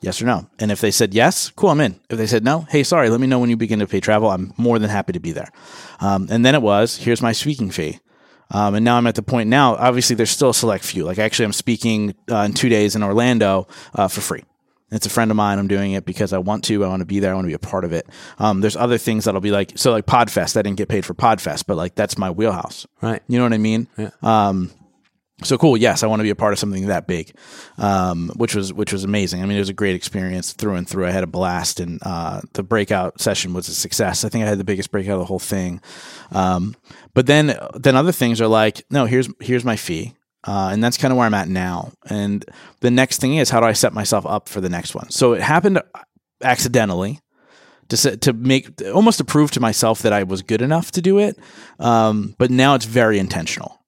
Yes or no? And if they said yes, cool, I'm in. If they said no, hey, sorry, let me know when you begin to pay travel. I'm more than happy to be there. Um, and then it was, here's my speaking fee. Um, and now I'm at the point now, obviously, there's still a select few. Like, actually, I'm speaking uh, in two days in Orlando uh, for free. It's a friend of mine. I'm doing it because I want to. I want to be there. I want to be a part of it. Um, there's other things that'll be like so like Podfest. I didn't get paid for Podfest, but like that's my wheelhouse. Right. You know what I mean? Yeah. Um, so cool. Yes, I want to be a part of something that big, um, which was which was amazing. I mean, it was a great experience through and through. I had a blast, and uh, the breakout session was a success. I think I had the biggest breakout of the whole thing. Um, but then then other things are like, no, here's here's my fee. Uh, and that's kind of where I'm at now. And the next thing is, how do I set myself up for the next one? So it happened accidentally to set, to make almost to prove to myself that I was good enough to do it. Um, but now it's very intentional.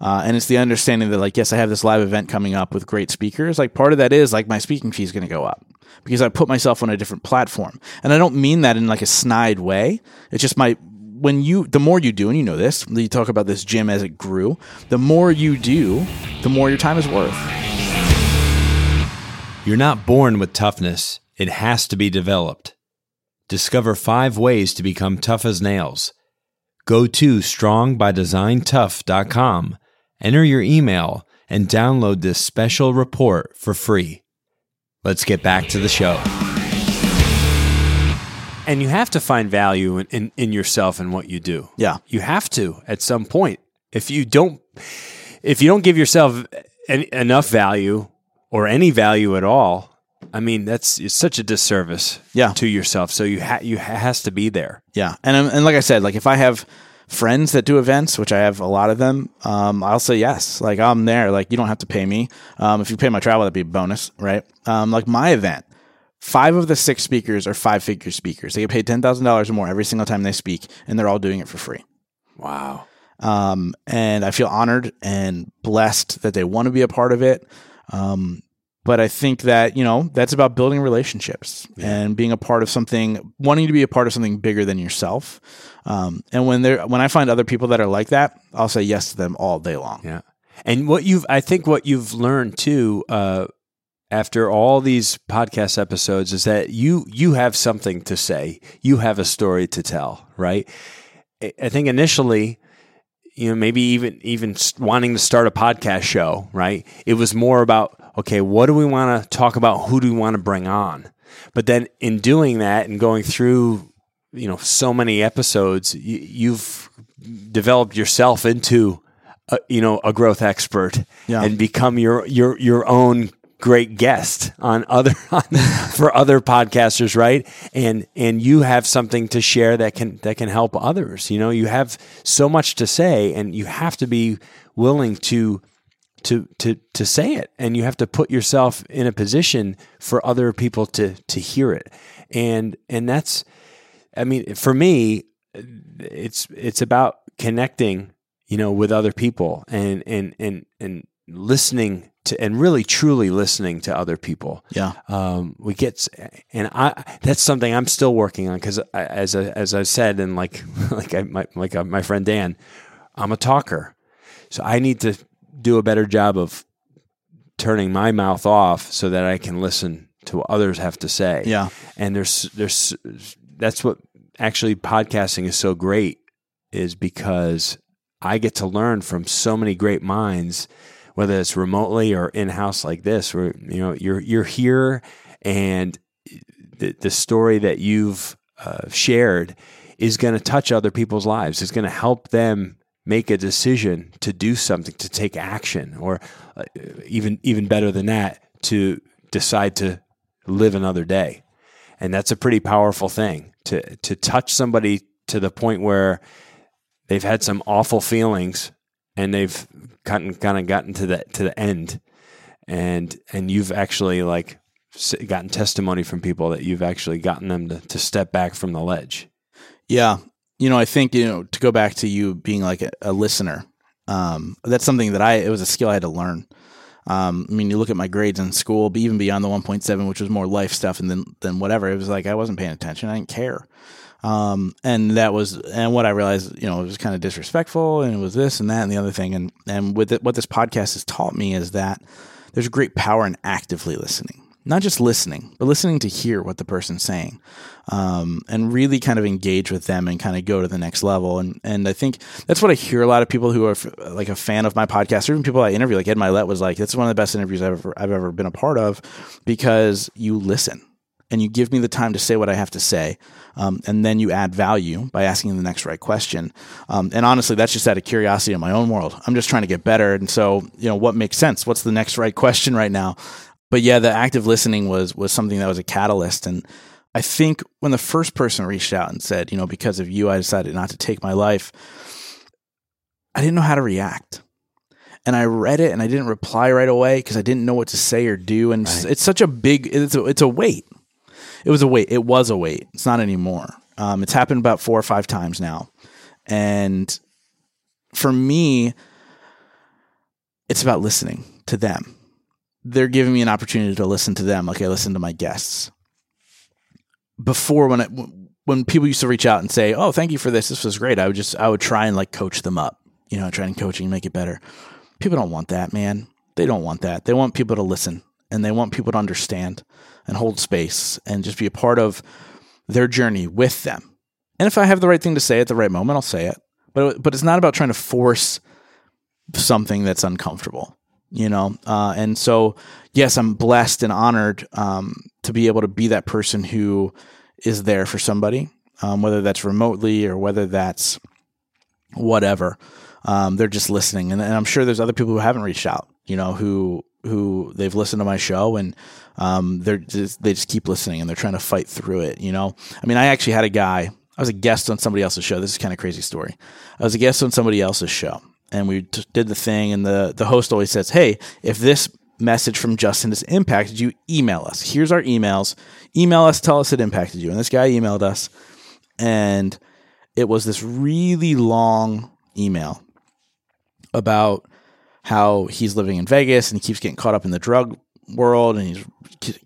Uh, and it's the understanding that like yes i have this live event coming up with great speakers. Like part of that is like my speaking fee is going to go up because i put myself on a different platform. And i don't mean that in like a snide way. It's just my when you the more you do and you know this you talk about this gym as it grew the more you do the more your time is worth. You're not born with toughness, it has to be developed. Discover five ways to become tough as nails. Go to strongbydesigntough.com, enter your email, and download this special report for free. Let's get back to the show. And you have to find value in, in, in yourself and what you do. yeah You have to at some point. If you don't, if you don't give yourself en- enough value or any value at all, I mean that's it's such a disservice Yeah. to yourself. So you ha- you ha- has to be there. Yeah, and um, and like I said, like if I have friends that do events, which I have a lot of them, um, I'll say yes. Like I'm there. Like you don't have to pay me. Um, if you pay my travel, that'd be a bonus, right? Um, like my event, five of the six speakers are five figure speakers. They get paid ten thousand dollars or more every single time they speak, and they're all doing it for free. Wow. Um, and I feel honored and blessed that they want to be a part of it. Um, but I think that, you know, that's about building relationships and being a part of something, wanting to be a part of something bigger than yourself. Um, and when there, when I find other people that are like that, I'll say yes to them all day long. Yeah. And what you've, I think what you've learned too, uh, after all these podcast episodes is that you, you have something to say. You have a story to tell, right? I think initially, you know, maybe even, even wanting to start a podcast show, right? It was more about, okay, what do we want to talk about? Who do we want to bring on? But then in doing that and going through, you know, so many episodes, you, you've developed yourself into, a, you know, a growth expert Yeah. and become your your your own great guest on other on, for other podcasters, right? And and you have something to share that can that can help others. You know, you have so much to say, and you have to be willing to to to to say it and you have to put yourself in a position for other people to to hear it and and that's i mean for me it's it's about connecting you know with other people and and and and listening to and really truly listening to other people Yeah. um, we get and I that's something I'm still working on because as I, as I said and like like I, my like uh, my friend Dan, I'm a talker, so I need to do a better job of turning my mouth off so that I can listen to what others have to say. Yeah. and there's there's that's what actually podcasting is so great is because I get to learn from so many great minds whether it's remotely or in house like this, where you know you're you're here, and the the story that you've uh, shared is going to touch other people's lives. It's going to help them make a decision to do something, to take action, or uh, even even better than that, to decide to live another day. And that's a pretty powerful thing to to touch somebody to the point where they've had some awful feelings and they've gotten kind of gotten to the to the end and and you've actually like gotten testimony from people that you've actually gotten them to, to step back from the ledge Yeah. You know, I think, you know, to go back to you being like a, a listener, um, that's something that I, it was a skill I had to learn. Um, I mean, you look at my grades in school, but even beyond the 1.7, which was more life stuff and then, then whatever, it was like I wasn't paying attention. I didn't care. Um, and that was, and what I realized, you know, it was kind of disrespectful and it was this and that and the other thing. And, and with it, what this podcast has taught me is that there's great power in actively listening. not just listening, but listening to hear what the person's saying, um, and really kind of engage with them and kind of go to the next level. And and I think that's what I hear a lot of people who are f- like a fan of my podcast, or even people I interview, like Ed Mylett was like, "That's one of the best interviews I've ever I've ever been a part of," because you listen and you give me the time to say what I have to say. Um, and then you add value by asking the next right question. Um, and honestly, that's just out of curiosity in my own world. I'm just trying to get better. And so, you know, what makes sense? What's the next right question right now? But yeah, the active listening was was something that was a catalyst. And I think when the first person reached out and said, you know, because of you, I decided not to take my life, I didn't know how to react and I read it and I didn't reply right away because I didn't know what to say or do. And right. it's such a big, it's a, it's a weight. It was a wait. It was a wait. It's not anymore. Um, it's happened about four or five times now. And for me, it's about listening to them. They're giving me an opportunity to listen to them like I listen to my guests. Before when it, when people used to reach out and say, "Oh, thank you for this. This was great." I would just I would try and like coach them up. You know, try and coaching and make it better. People don't want that, man. They don't want that. They want people to listen and they want people to understand and hold space and just be a part of their journey with them. And if I have the right thing to say at the right moment, I'll say it. But but it's not about trying to force something that's uncomfortable, you know. Uh, and so, yes, I'm blessed and honored um, to be able to be that person who is there for somebody, um, whether that's remotely or whether that's whatever. Um, they're just listening, and, and I'm sure there's other people who haven't reached out, you know, who who they've listened to my show and um, they're just, they just keep listening and they're trying to fight through it. You know, I mean, I actually had a guy. I was a guest on somebody else's show. This is kind of crazy story. I was a guest on somebody else's show, and we t- did the thing. And the the host always says, "Hey, if this message from Justin has impacted you, email us. Here's our emails. Email us. Tell us it impacted you." And this guy emailed us, and it was this really long email about how he's living in Vegas and he keeps getting caught up in the drug world and he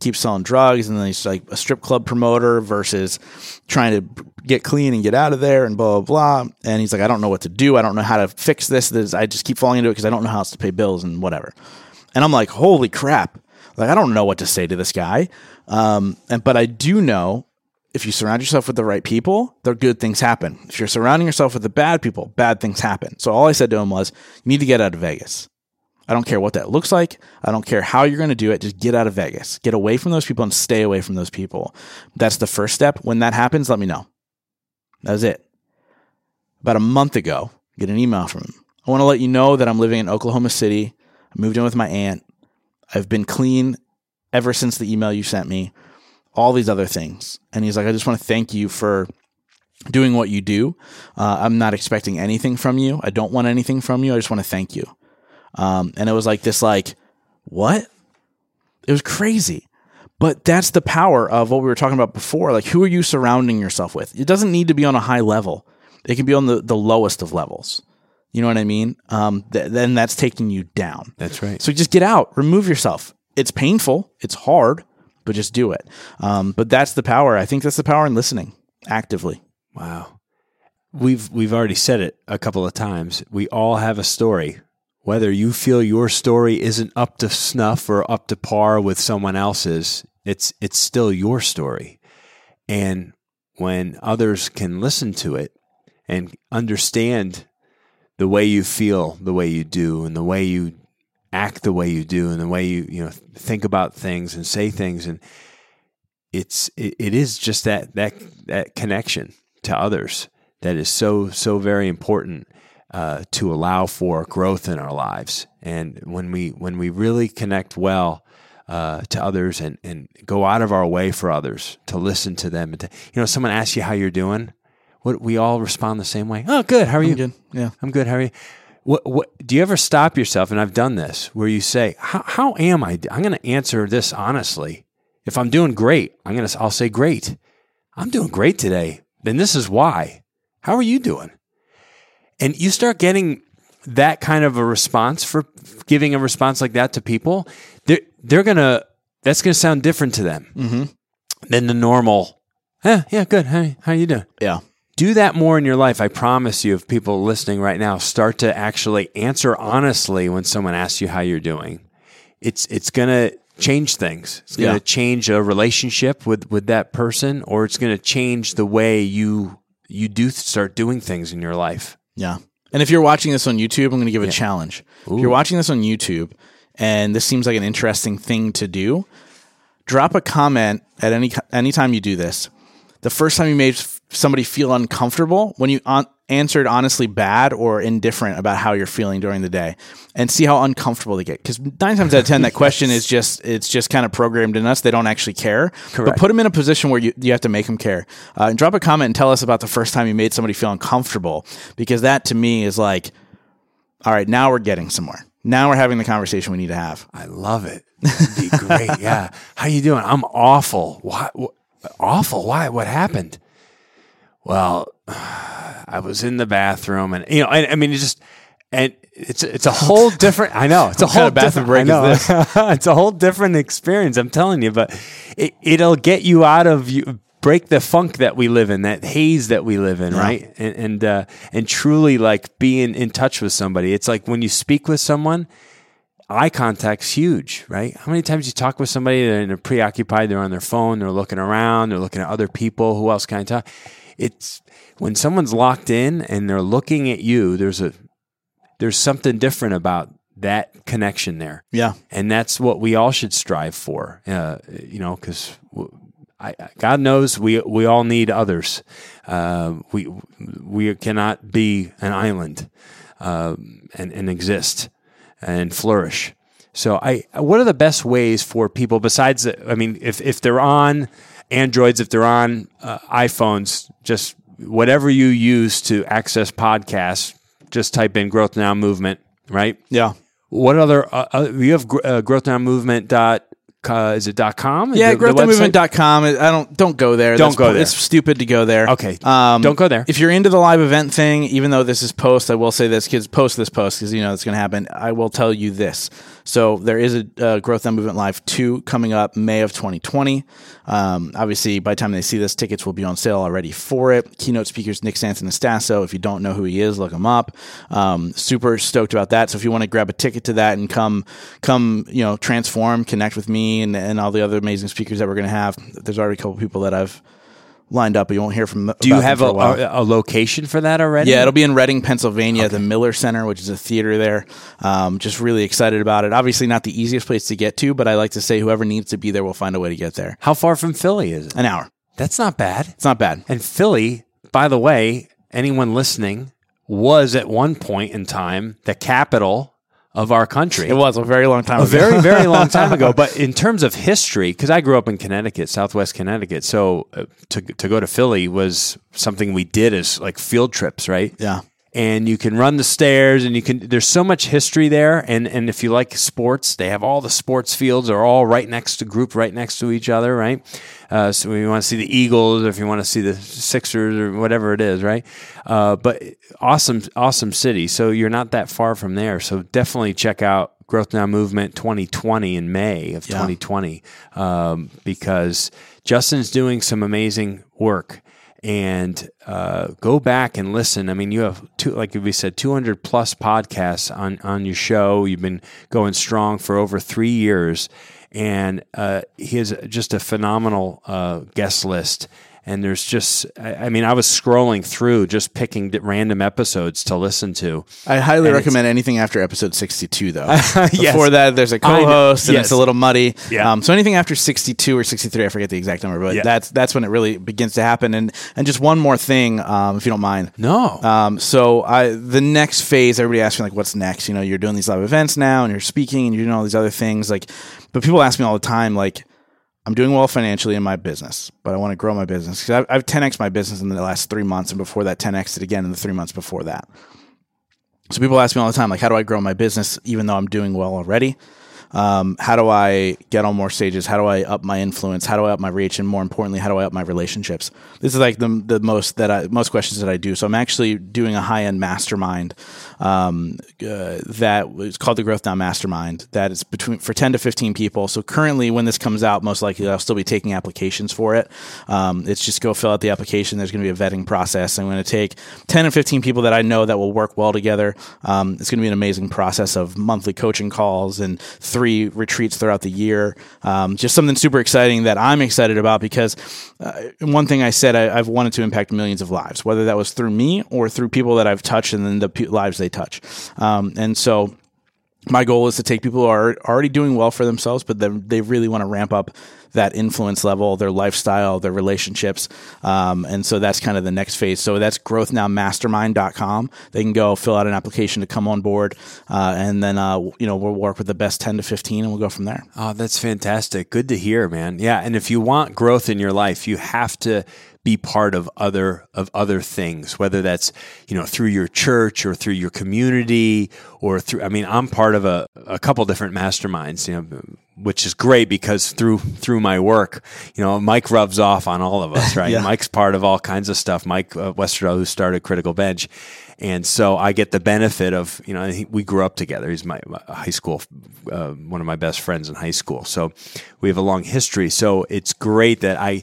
keeps selling drugs and then he's like a strip club promoter versus trying to get clean and get out of there and blah blah blah and he's like I don't know what to do I don't know how to fix this, this I just keep falling into it because I don't know how else to pay bills and whatever and I'm like holy crap like I don't know what to say to this guy um, and but I do know if you surround yourself with the right people, the good things happen. If you're surrounding yourself with the bad people, bad things happen. So all I said to him was, you need to get out of Vegas. I don't care what that looks like. I don't care how you're going to do it. Just get out of Vegas. Get away from those people and stay away from those people. That's the first step. When that happens, let me know. That was it. About a month ago, get an email from him. I want to let you know that I'm living in Oklahoma City. I moved in with my aunt. I've been clean ever since the email you sent me all these other things. And he's like, I just want to thank you for doing what you do. Uh, I'm not expecting anything from you. I don't want anything from you. I just want to thank you. Um, and it was like this, like, what? It was crazy. But that's the power of what we were talking about before. Like, who are you surrounding yourself with? It doesn't need to be on a high level. It can be on the, the lowest of levels. You know what I mean? Um, th- then that's taking you down. That's right. So just get out, remove yourself. It's painful. It's hard but just do it. Um, but that's the power. I think that's the power in listening actively. Wow. We've we've already said it a couple of times. We all have a story. Whether you feel your story isn't up to snuff or up to par with someone else's, it's it's still your story. And when others can listen to it and understand the way you feel, the way you do, and the way you act the way you do and the way you you know think about things and say things and it's it, it is just that that that connection to others that is so so very important uh, to allow for growth in our lives and when we when we really connect well uh, to others and and go out of our way for others to listen to them and to you know someone asks you how you're doing what we all respond the same way oh good how are I'm you good yeah i'm good how are you what, what, do you ever stop yourself? And I've done this where you say, "How, how am I? I'm going to answer this honestly. If I'm doing great, I'm going to. I'll say great. I'm doing great today. Then this is why. How are you doing? And you start getting that kind of a response for giving a response like that to people. They're they're gonna. That's gonna sound different to them mm-hmm. than the normal. Yeah, yeah, good. Hey, how you doing? Yeah do that more in your life. I promise you, if people listening right now start to actually answer honestly when someone asks you how you're doing, it's it's gonna change things. It's going to Yeah. change a relationship with with that person, or it's going to change the way you you do start doing things in your life. Yeah. And if you're watching this on YouTube, I'm going to give a challenge. If you're watching this on YouTube and this seems like an interesting thing to do, drop a comment at any any time you do this. The first time you made somebody feel uncomfortable when you on, answered honestly bad or indifferent about how you're feeling during the day, and see how uncomfortable they get. Because nine times out of ten, that question is just it's just kind of programmed in us. They don't actually care. Correct. But put them in a position where you, you have to make them care. Uh, and drop a comment and tell us about the first time you made somebody feel uncomfortable, because that to me is like, all right, now we're getting somewhere. Now we're having the conversation we need to have. I love it. That'd be great. yeah. How you doing? I'm awful. Why? What, awful? Why? What happened? Well, I was in the bathroom, and you know, and, I mean, it's just, and it's it's a whole different. I know it's a whole bathroom. I break is know it's a whole different experience. I'm telling you, but it, it'll get you out of you. Break the funk that we live in, that haze that we live in, right? And and uh, and truly like being in touch with somebody. It's like when you speak with someone, eye contact's huge, right? How many times you talk with somebody and they're preoccupied, they're on their phone, they're looking around, they're looking at other people. Who else can I talk? It's when someone's locked in and they're looking at you. There's a there's something different about that connection there, Yeah. and that's what we all should strive for. Uh, you know, because. I, God knows we we all need others. Uh, we we cannot be an island uh, and and exist and flourish. So I what are the best ways for people besides the- I mean if if they're on Androids if they're on uh, iPhones just whatever you use to access podcasts just type in growth now movement right Yeah. what other uh, uh, you have uh, growth now movement dot uh, is it dot com Yeah, The- the website? growthnowmovement.com. I don't don't go there. Don't That's- go there. It's stupid to go there. Okay. Um, Don't go there. If you're into the live event thing, even though this is post, I will say this: kids post this post because you know it's going to happen. I will tell you this. So there is a uh, Growth Now Movement Live two coming up May of 2020. Um, obviously, by the time they see this, tickets will be on sale already for it. Keynote speakers Nick Santonastasso. If you don't know who he is, look him up. Um, super stoked about that. So if you want to grab a ticket to that and come, come, you know, transform, connect with me and, and all the other amazing speakers that we're going to have. There's already a couple people that I've lined up, but you won't hear from. do you have a, a a, location for that already Yeah, it'll be in Reading, Pennsylvania, at the Miller Center, which is a theater there. Um, just really excited about it. Obviously, not the easiest place to get to, but I like to say whoever needs to be there will find a way to get there. how far from Philly is it An hour. that's not bad It's not bad. And Philly, by the way, anyone listening, was at one point in time the capital of our country. It was a very long time a ago. very, very long time ago. But in terms of history, because I grew up in Connecticut, Southwest Connecticut, so uh, to to go to Philly was something we did as like field trips, right? yeah. And you can run the stairs and you can there's so much history there and and if you like sports they have all the sports fields are all right next to grouped right next to each other right? Uh, so if you want to see the eagles or if you want to see the sixers or whatever it is right? Uh, but awesome awesome city so you're not that far from there so definitely check out growth now movement 2020 in may of 2020 um, because justin's doing some amazing work and uh, go back and listen. I mean, you have two, like we said, 200 plus podcasts on on your show. You've been going strong for over three years, and uh, he has just a phenomenal uh, guest list. And there's just, I mean, I was scrolling through just picking random episodes to listen to. I highly recommend anything after episode 62, though. Yes. Before that, there's a co-host, and Yes. it's a little muddy. Yeah. Um, so anything after 62 or 63, I forget the exact number, but Yeah. that's that's when it really begins to happen. And and just one more thing, um, if you don't mind. No, Um, so I the next phase, everybody asks me like, "What's next?" You know, you're doing these live events now, and you're speaking, and you're doing all these other things. Like, but people ask me all the time, like, I'm doing well financially in my business, but I want to grow my business because I've, I've 10x my business in the last three months, and before that, 10x it again in the three months before that. So people ask me all the time, like, how do I grow my business even though I'm doing well already? Um, how do I get on more stages? How do I up my influence? How do I up my reach? And more importantly, how do I up my relationships? This is like the, the most that I, most questions that I do. So I'm actually doing a high end mastermind um, uh, that is called the Growth Now Mastermind. That is between for 10 to 15 people. So currently, when this comes out, most likely I'll still be taking applications for it. Um, it's just go fill out the application. There's going to be a vetting process. I'm going to take 10 and 15 people that I know that will work well together. Um, it's going to be an amazing process of monthly coaching calls and three three retreats throughout the year. Um, just something super exciting that I'm excited about because uh, one thing I said I, have wanted to impact millions of lives, whether that was through me or through people that I've touched and then the p- lives they touch. Um, and so my goal is to take people who are already doing well for themselves, but they really want to ramp up that influence level, their lifestyle, their relationships. Um, and so that's kind of the next phase. So that's growthnowmastermind.com. They can go fill out an application to come on board. Uh, and then, uh, you know, we'll work with the best 10 to 15 and we'll go from there. Oh, that's fantastic. Good to hear, man. Yeah. And if you want growth in your life, you have to be part of other of other things whether that's you know through your church or through your community or through i mean i'm part of a, a couple different masterminds you know which is great because through through my work you know mike rubs off on all of us right yeah. mike's part of all kinds of stuff mike uh, westerdahl who started critical bench and so I get the benefit of you know we grew up together. He's my, my high school, uh, one of my best friends in high school. So we have a long history. So it's great that I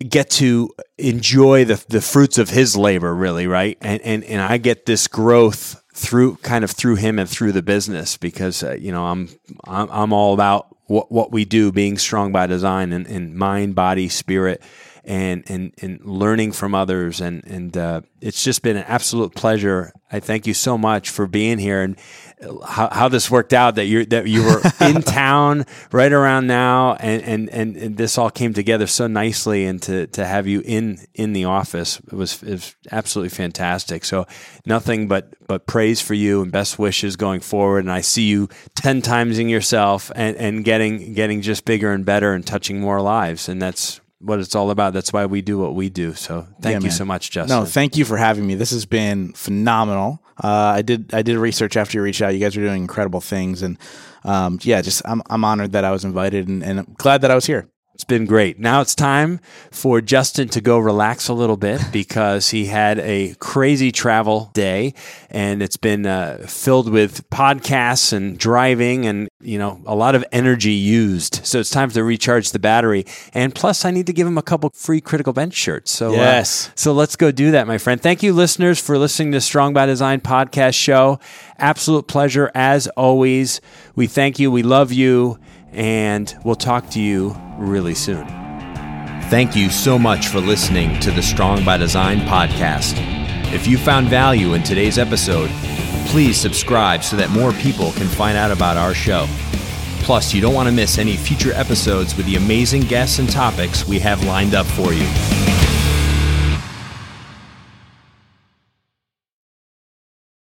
get to enjoy the the fruits of his labor really right? And and and I get this growth through kind of through him and through the business because uh, you know I'm, I'm I'm all about what what we do being strong by design and, and mind body spirit and and and learning from others. And and uh, it's just been an absolute pleasure. I thank you so much for being here. And how, how this worked out that you that you were in town right around now and, and, and, and, this all came together so nicely and to, to have you in in the office it was, it was absolutely fantastic so nothing but but praise for you and best wishes going forward and I see you 10 times in yourself and, and getting getting just bigger and better and touching more lives and that's what it's all about. That's why we do what we do. So thank yeah, you man. so much, Justin. No, thank you for having me. This has been phenomenal. Uh, I did I did research after you reached out. You guys are doing incredible things, and um, yeah, just I'm I'm honored that I was invited, and, and I'm glad that I was here. It's been great. Now it's time for Justin to go relax a little bit because he had a crazy travel day and it's been uh, filled with podcasts and driving and, you know, a lot of energy used. So it's time to recharge the battery. And plus, I need to give him a couple free Critical Bench shirts. So, uh, yes. Uh, so let's go do that, my friend. Thank you, listeners, for listening to Strong by Design podcast show. Absolute pleasure as always. We thank you. We love you and we'll talk to you really soon. Thank you so much for listening to the Strong by Design podcast. If you found value in today's episode, please subscribe so that more people can find out about our show. Plus, you don't want to miss any future episodes with the amazing guests and topics we have lined up for you.